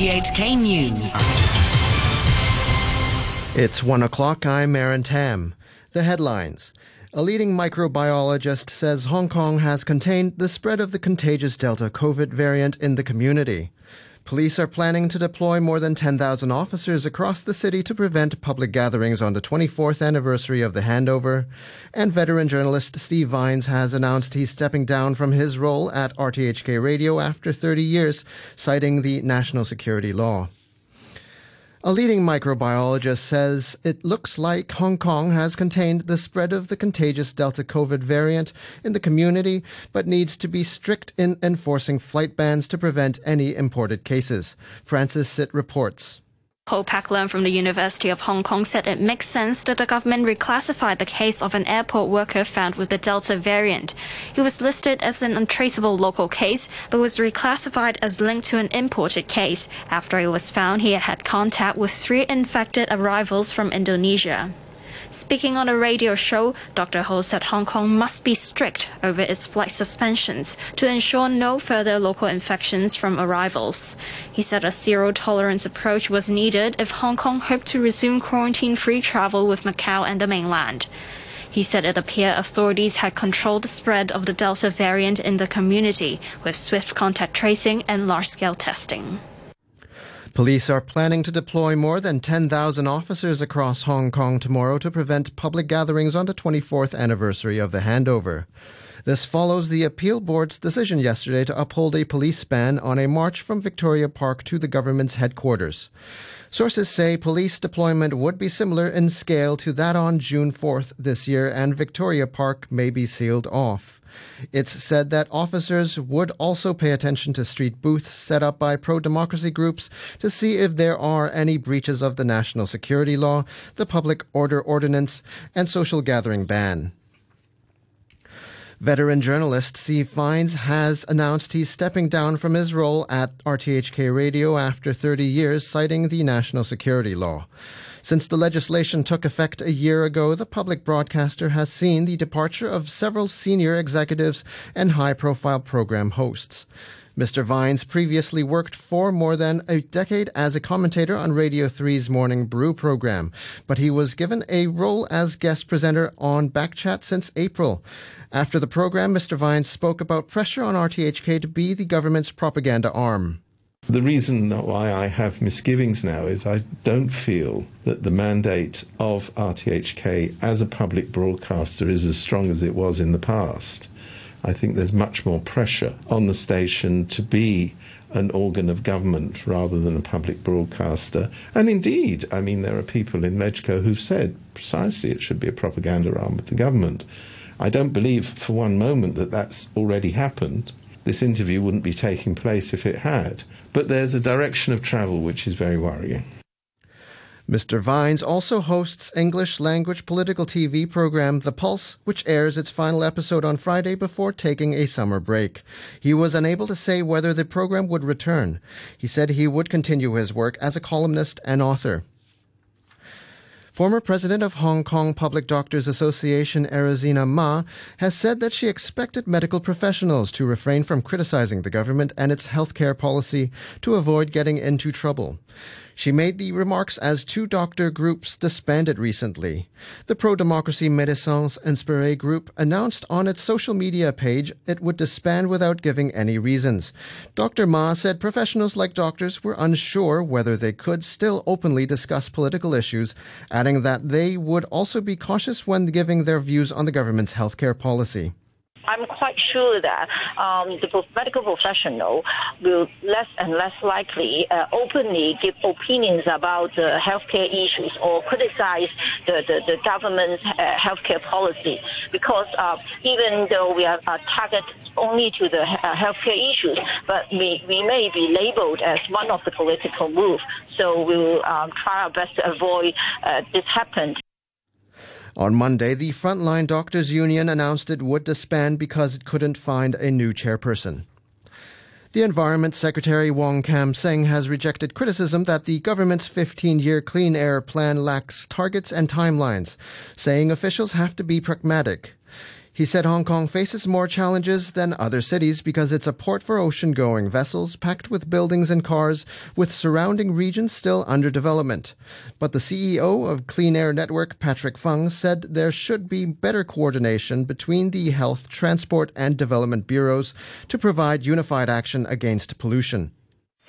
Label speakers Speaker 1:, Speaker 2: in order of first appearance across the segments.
Speaker 1: RTHK News.
Speaker 2: It's one o'clock. I'm Aaron Tam. The headlines. A leading microbiologist says Hong Kong has contained the spread of the contagious Delta COVID variant in the community. Police are planning to deploy more than 10,000 officers across the city to prevent public gatherings on the 24th anniversary of the handover. And veteran journalist Steve Vines has announced he's stepping down from his role at RTHK Radio after 30 years, citing the national security law. A leading microbiologist says it looks like Hong Kong has contained the spread of the contagious Delta COVID variant in the community, but needs to be strict in enforcing flight bans to prevent any imported cases. Francis Sitt reports.
Speaker 3: Ho Pak Leung from the University of Hong Kong said it makes sense that the government reclassified the case of an airport worker found with the Delta variant. He was listed as an untraceable local case, but was reclassified as linked to an imported case after it was found he had had contact with three infected arrivals from Indonesia. Speaking on a radio show, Dr. Ho said Hong Kong must be strict over its flight suspensions to ensure no further local infections from arrivals. He said a zero tolerance approach was needed if Hong Kong hoped to resume quarantine free travel with Macau and the mainland. He said it appeared authorities had controlled the spread of the Delta variant in the community with swift contact tracing and large scale testing.
Speaker 2: Police are planning to deploy more than 10,000 officers across Hong Kong tomorrow to prevent public gatherings on the 24th anniversary of the handover. This follows the appeal board's decision yesterday to uphold a police ban on a march from Victoria Park to the government's headquarters. Sources say police deployment would be similar in scale to that on June 4th this year, and Victoria Park may be sealed off. It's said that officers would also pay attention to street booths set up by pro democracy groups to see if there are any breaches of the national security law, the public order ordinance, and social gathering ban. Veteran journalist Steve Vines has announced he's stepping down from his role at RTHK Radio after 30 years, citing the national security law. Since the legislation took effect a year ago, the public broadcaster has seen the departure of several senior executives and high profile program hosts. Mr. Vines previously worked for more than a decade as a commentator on Radio 3's Morning Brew program, but he was given a role as guest presenter on Backchat since April. After the program, Mr. Vines spoke about pressure on RTHK to be the government's propaganda arm.
Speaker 4: The reason why I have misgivings now is I don't feel that the mandate of RTHK as a public broadcaster is as strong as it was in the past. I think there's much more pressure on the station to be an organ of government rather than a public broadcaster. And indeed, I mean, there are people in Medco who've said precisely it should be a propaganda arm of the government. I don't believe for one moment that that's already happened. This interview wouldn't be taking place if it had. But there's a direction of travel which is very worrying.
Speaker 2: Mr. Vines also hosts English language political TV program The Pulse, which airs its final episode on Friday before taking a summer break. He was unable to say whether the program would return. He said he would continue his work as a columnist and author. Former president of Hong Kong Public Doctors Association, Arisina Ma, has said that she expected medical professionals to refrain from criticizing the government and its healthcare policy to avoid getting into trouble. She made the remarks as two doctor groups disbanded recently. The pro democracy Médecins Inspirés group announced on its social media page it would disband without giving any reasons. Dr. Ma said professionals like doctors were unsure whether they could still openly discuss political issues, adding that they would also be cautious when giving their views on the government's healthcare policy.
Speaker 5: I'm quite sure that um, the medical professional will less and less likely uh, openly give opinions about the healthcare issues or criticize the, the, the government's uh, healthcare policy because uh, even though we are targeted only to the uh, healthcare issues, but we, we may be labeled as one of the political moves. So we'll um, try our best to avoid uh, this happening.
Speaker 2: On Monday, the Frontline Doctors Union announced it would disband because it couldn't find a new chairperson. The Environment Secretary Wong Kam Sing has rejected criticism that the government's 15 year clean air plan lacks targets and timelines, saying officials have to be pragmatic. He said Hong Kong faces more challenges than other cities because it's a port for ocean going vessels packed with buildings and cars, with surrounding regions still under development. But the CEO of Clean Air Network, Patrick Fung, said there should be better coordination between the health, transport, and development bureaus to provide unified action against pollution.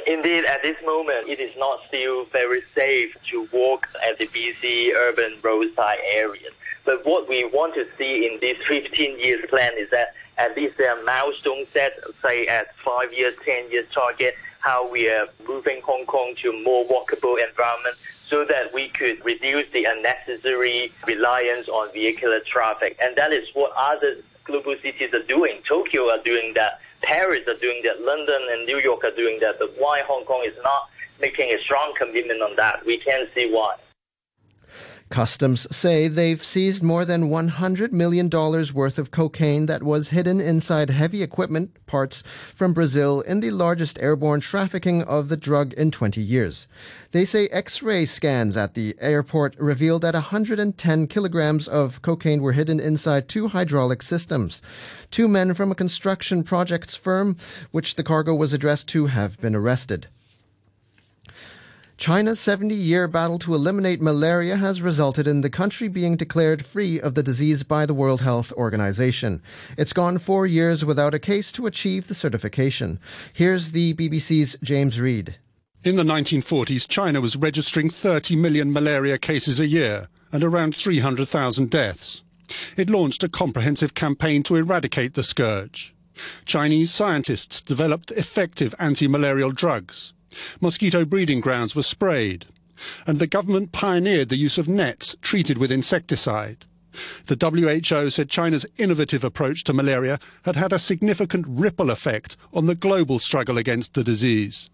Speaker 1: Indeed, at this moment, it is not still very safe to walk at the busy urban roadside areas. But what we want to see in this 15 years plan is that at least there are milestones set, say at five years, 10 years target, how we are moving Hong Kong to a more walkable environment so that we could reduce the unnecessary reliance on vehicular traffic. And that is what other global cities are doing. Tokyo are doing that. Paris are doing that. London and New York are doing that. But why Hong Kong is not making a strong commitment on that? We can't see why.
Speaker 2: Customs say they've seized more than $100 million worth of cocaine that was hidden inside heavy equipment parts from Brazil in the largest airborne trafficking of the drug in 20 years. They say X ray scans at the airport revealed that 110 kilograms of cocaine were hidden inside two hydraulic systems. Two men from a construction projects firm, which the cargo was addressed to, have been arrested. China's 70 year battle to eliminate malaria has resulted in the country being declared free of the disease by the World Health Organization. It's gone four years without a case to achieve the certification. Here's the BBC's James Reid.
Speaker 6: In the 1940s, China was registering 30 million malaria cases a year and around 300,000 deaths. It launched a comprehensive campaign to eradicate the scourge. Chinese scientists developed effective anti malarial drugs. Mosquito breeding grounds were sprayed, and the government pioneered the use of nets treated with insecticide. The WHO said China's innovative approach to malaria had had a significant ripple effect on the global struggle against the disease.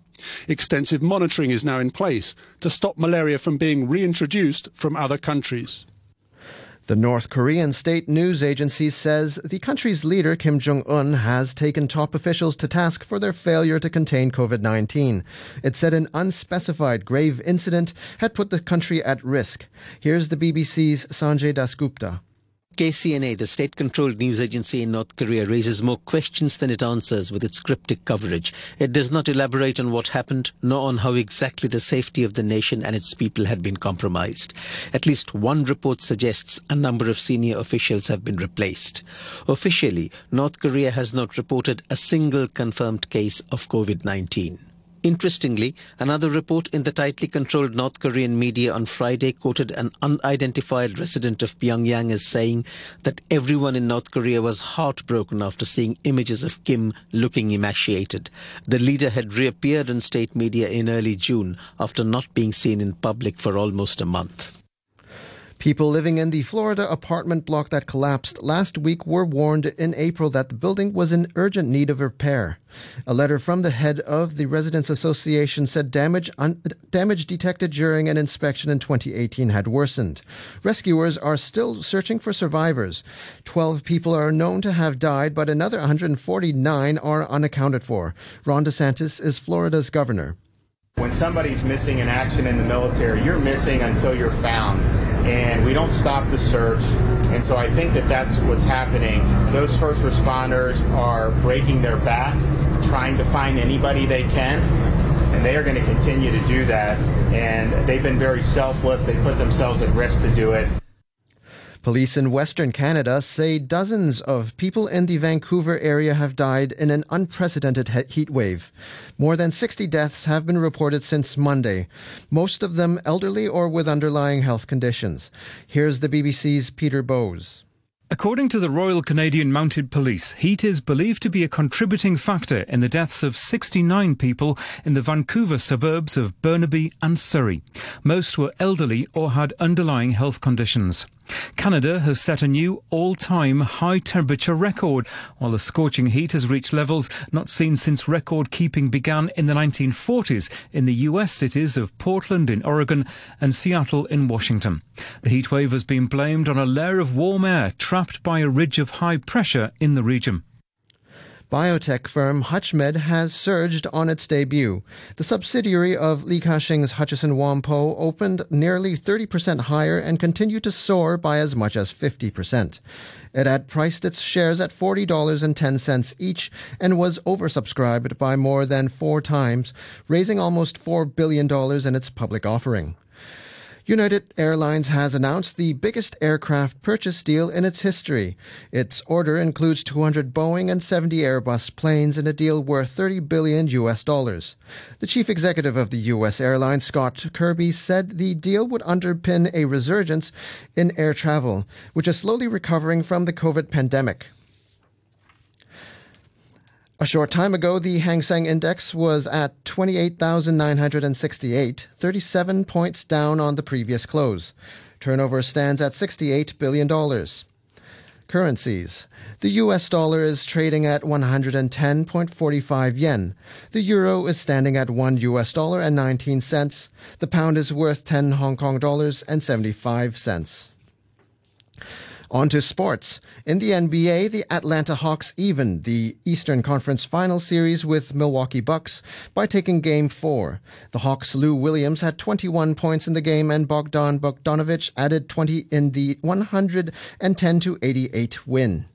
Speaker 6: Extensive monitoring is now in place to stop malaria from being reintroduced from other countries.
Speaker 2: The North Korean state news agency says the country's leader, Kim Jong un, has taken top officials to task for their failure to contain COVID 19. It said an unspecified grave incident had put the country at risk. Here's the BBC's Sanjay Dasgupta.
Speaker 7: KCNA, the state controlled news agency in North Korea, raises more questions than it answers with its cryptic coverage. It does not elaborate on what happened, nor on how exactly the safety of the nation and its people had been compromised. At least one report suggests a number of senior officials have been replaced. Officially, North Korea has not reported a single confirmed case of COVID 19. Interestingly, another report in the tightly controlled North Korean media on Friday quoted an unidentified resident of Pyongyang as saying that everyone in North Korea was heartbroken after seeing images of Kim looking emaciated. The leader had reappeared on state media in early June after not being seen in public for almost a month.
Speaker 2: People living in the Florida apartment block that collapsed last week were warned in April that the building was in urgent need of repair. A letter from the head of the Residents Association said damage, un- damage detected during an inspection in 2018 had worsened. Rescuers are still searching for survivors. 12 people are known to have died, but another 149 are unaccounted for. Ron DeSantis is Florida's governor.
Speaker 8: When somebody's missing in action in the military, you're missing until you're found. And we don't stop the search. And so I think that that's what's happening. Those first responders are breaking their back, trying to find anybody they can. And they are going to continue to do that. And they've been very selfless. They put themselves at risk to do it.
Speaker 2: Police in Western Canada say dozens of people in the Vancouver area have died in an unprecedented heat wave. More than 60 deaths have been reported since Monday, most of them elderly or with underlying health conditions. Here's the BBC's Peter Bowes.
Speaker 9: According to the Royal Canadian Mounted Police, heat is believed to be a contributing factor in the deaths of 69 people in the Vancouver suburbs of Burnaby and Surrey. Most were elderly or had underlying health conditions. Canada has set a new all-time high temperature record, while the scorching heat has reached levels not seen since record keeping began in the 1940s in the US cities of Portland in Oregon and Seattle in Washington. The heat wave has been blamed on a layer of warm air trapped by a ridge of high pressure in the region.
Speaker 2: Biotech firm Hutchmed has surged on its debut. The subsidiary of Li Ka-shing's Hutchison Whampoa opened nearly 30% higher and continued to soar by as much as 50%. It had priced its shares at $40.10 each and was oversubscribed by more than four times, raising almost $4 billion in its public offering. United Airlines has announced the biggest aircraft purchase deal in its history. Its order includes 200 Boeing and 70 Airbus planes in a deal worth 30 billion US dollars. The chief executive of the US airline, Scott Kirby, said the deal would underpin a resurgence in air travel, which is slowly recovering from the COVID pandemic. A short time ago, the Hang Seng Index was at 28,968, 37 points down on the previous close. Turnover stands at $68 billion. Currencies. The US dollar is trading at 110.45 yen. The euro is standing at 1 US dollar and 19 cents. The pound is worth 10 Hong Kong dollars and 75 cents. On to sports. In the NBA, the Atlanta Hawks evened the Eastern Conference Final Series with Milwaukee Bucks by taking Game 4. The Hawks' Lou Williams had 21 points in the game and Bogdan Bogdanovic added 20 in the 110 to 88 win.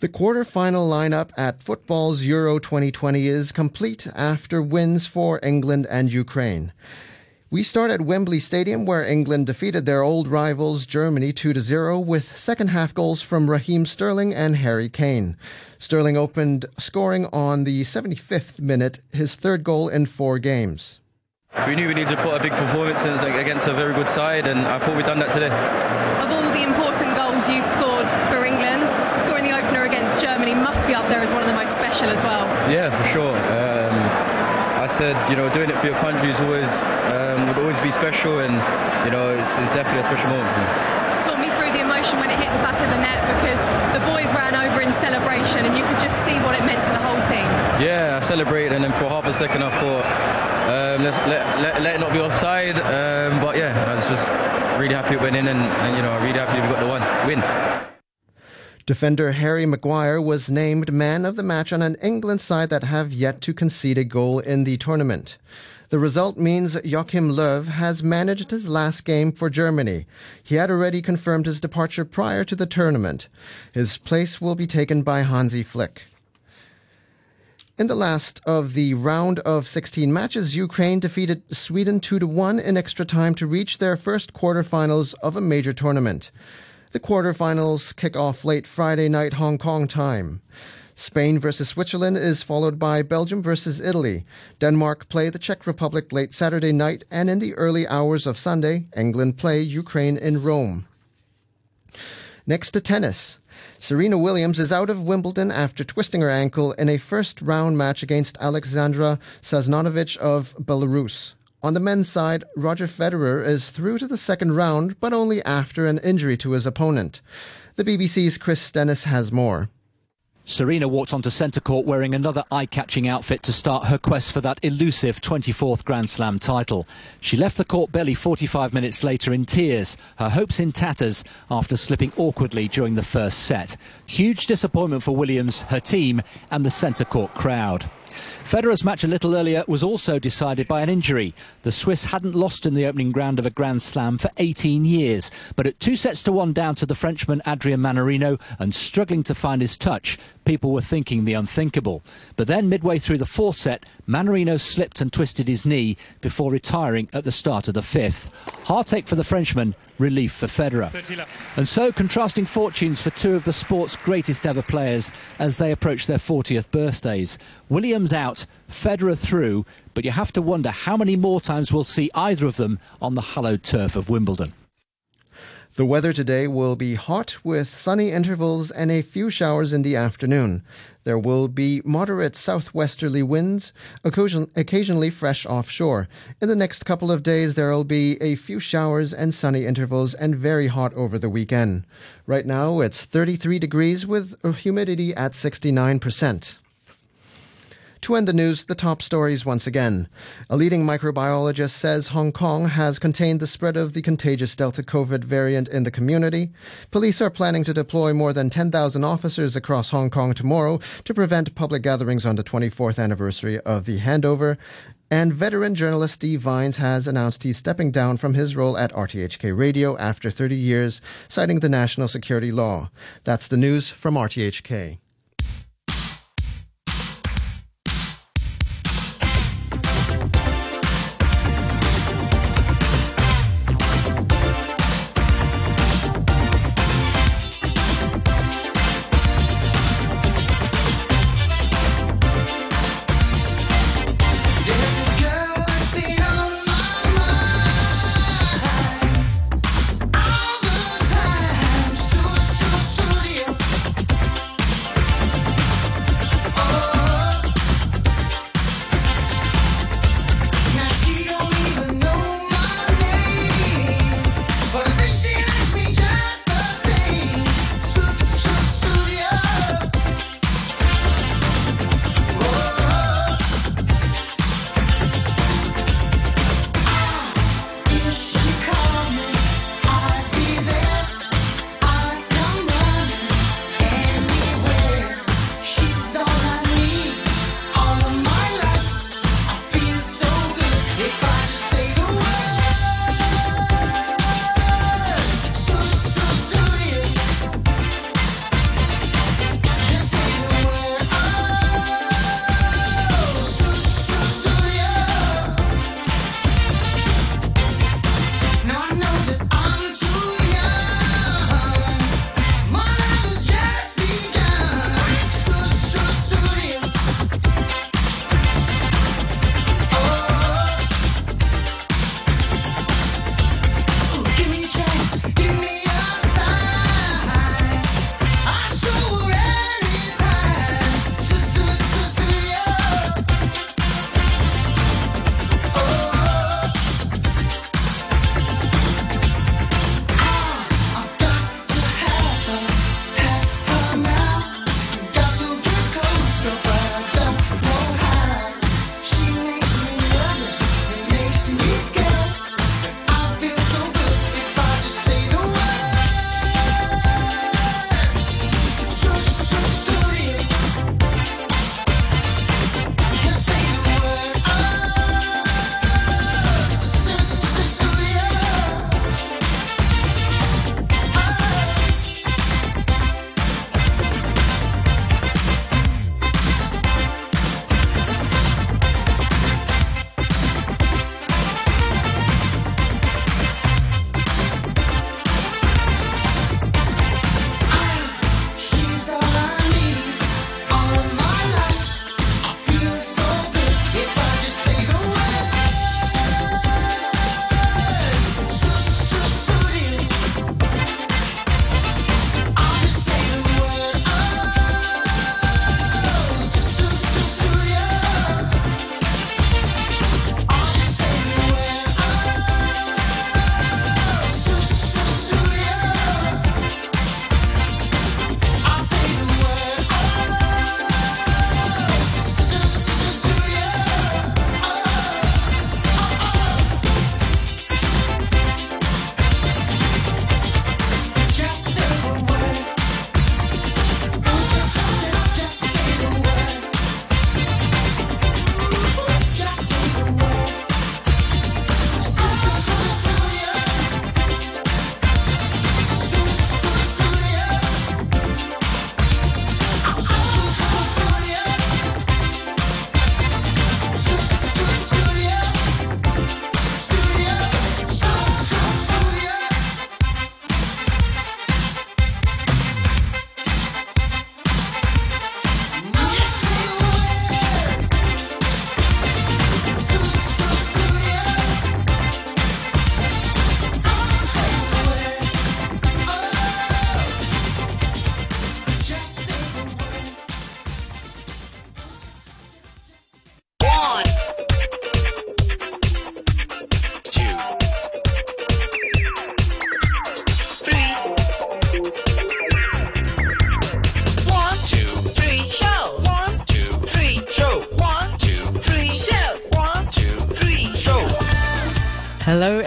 Speaker 2: The quarter-final lineup at football's Euro 2020 is complete after wins for England and Ukraine. We start at Wembley Stadium, where England defeated their old rivals Germany 2 0 with second half goals from Raheem Sterling and Harry Kane. Sterling opened scoring on the 75th minute, his third goal in four games.
Speaker 10: We knew we needed to put a big performance against a very good side, and I thought we'd done that today.
Speaker 11: Of all the important goals you've scored for England, scoring the opener against Germany must be up there as one of the most special as well.
Speaker 10: Yeah, for sure. I said, you know, doing it for your country is always um, would always be special, and you know, it's, it's definitely a special moment for me.
Speaker 11: Talk me through the emotion when it hit the back of the net because the boys ran over in celebration, and you could just see what it meant to the whole team.
Speaker 10: Yeah, I celebrated, and then for half a second I thought, um, let's let, let, let, it not be offside. Um, but yeah, I was just really happy it went in, and, and you know, really happy we got the one win.
Speaker 2: Defender Harry Maguire was named man of the match on an England side that have yet to concede a goal in the tournament. The result means Joachim Löw has managed his last game for Germany. He had already confirmed his departure prior to the tournament. His place will be taken by Hansi Flick. In the last of the round of 16 matches, Ukraine defeated Sweden 2 1 in extra time to reach their first quarterfinals of a major tournament. The quarterfinals kick off late Friday night Hong Kong time. Spain versus Switzerland is followed by Belgium versus Italy. Denmark play the Czech Republic late Saturday night, and in the early hours of Sunday, England play Ukraine in Rome. Next to tennis. Serena Williams is out of Wimbledon after twisting her ankle in a first round match against Alexandra Sasnovich of Belarus. On the men's side, Roger Federer is through to the second round, but only after an injury to his opponent. The BBC's Chris Dennis has more.
Speaker 12: Serena walked onto centre court wearing another eye-catching outfit to start her quest for that elusive 24th Grand Slam title. She left the court barely 45 minutes later in tears, her hopes in tatters after slipping awkwardly during the first set. Huge disappointment for Williams, her team and the centre court crowd. Federer's match a little earlier was also decided by an injury. The Swiss hadn't lost in the opening round of a Grand Slam for 18 years, but at two sets to one down to the Frenchman Adrian Mannarino and struggling to find his touch, people were thinking the unthinkable. But then midway through the fourth set, Mannarino slipped and twisted his knee before retiring at the start of the fifth. Heartache for the Frenchman, relief for Federer. And so contrasting fortunes for two of the sport's greatest ever players as they approach their 40th birthdays. Williams out, Federer through, but you have to wonder how many more times we'll see either of them on the hallowed turf of Wimbledon.
Speaker 2: The weather today will be hot with sunny intervals and a few showers in the afternoon. There will be moderate southwesterly winds, occasionally fresh offshore. In the next couple of days, there will be a few showers and sunny intervals and very hot over the weekend. Right now, it's 33 degrees with humidity at 69%. To end the news, the top stories once again. A leading microbiologist says Hong Kong has contained the spread of the contagious Delta COVID variant in the community. Police are planning to deploy more than 10,000 officers across Hong Kong tomorrow to prevent public gatherings on the 24th anniversary of the handover. And veteran journalist Steve Vines has announced he's stepping down from his role at RTHK Radio after 30 years, citing the national security law. That's the news from RTHK.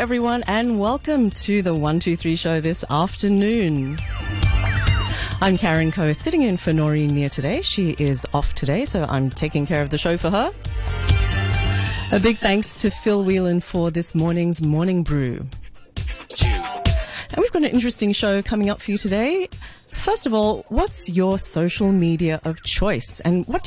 Speaker 13: Everyone, and welcome to the 123 show this afternoon. I'm Karen Coe, sitting in for Noreen Mir today. She is off today, so I'm taking care of the show for her. A big thanks to Phil Whelan for this morning's morning brew. And we've got an interesting show coming up for you today. First of all, what's your social media of choice and what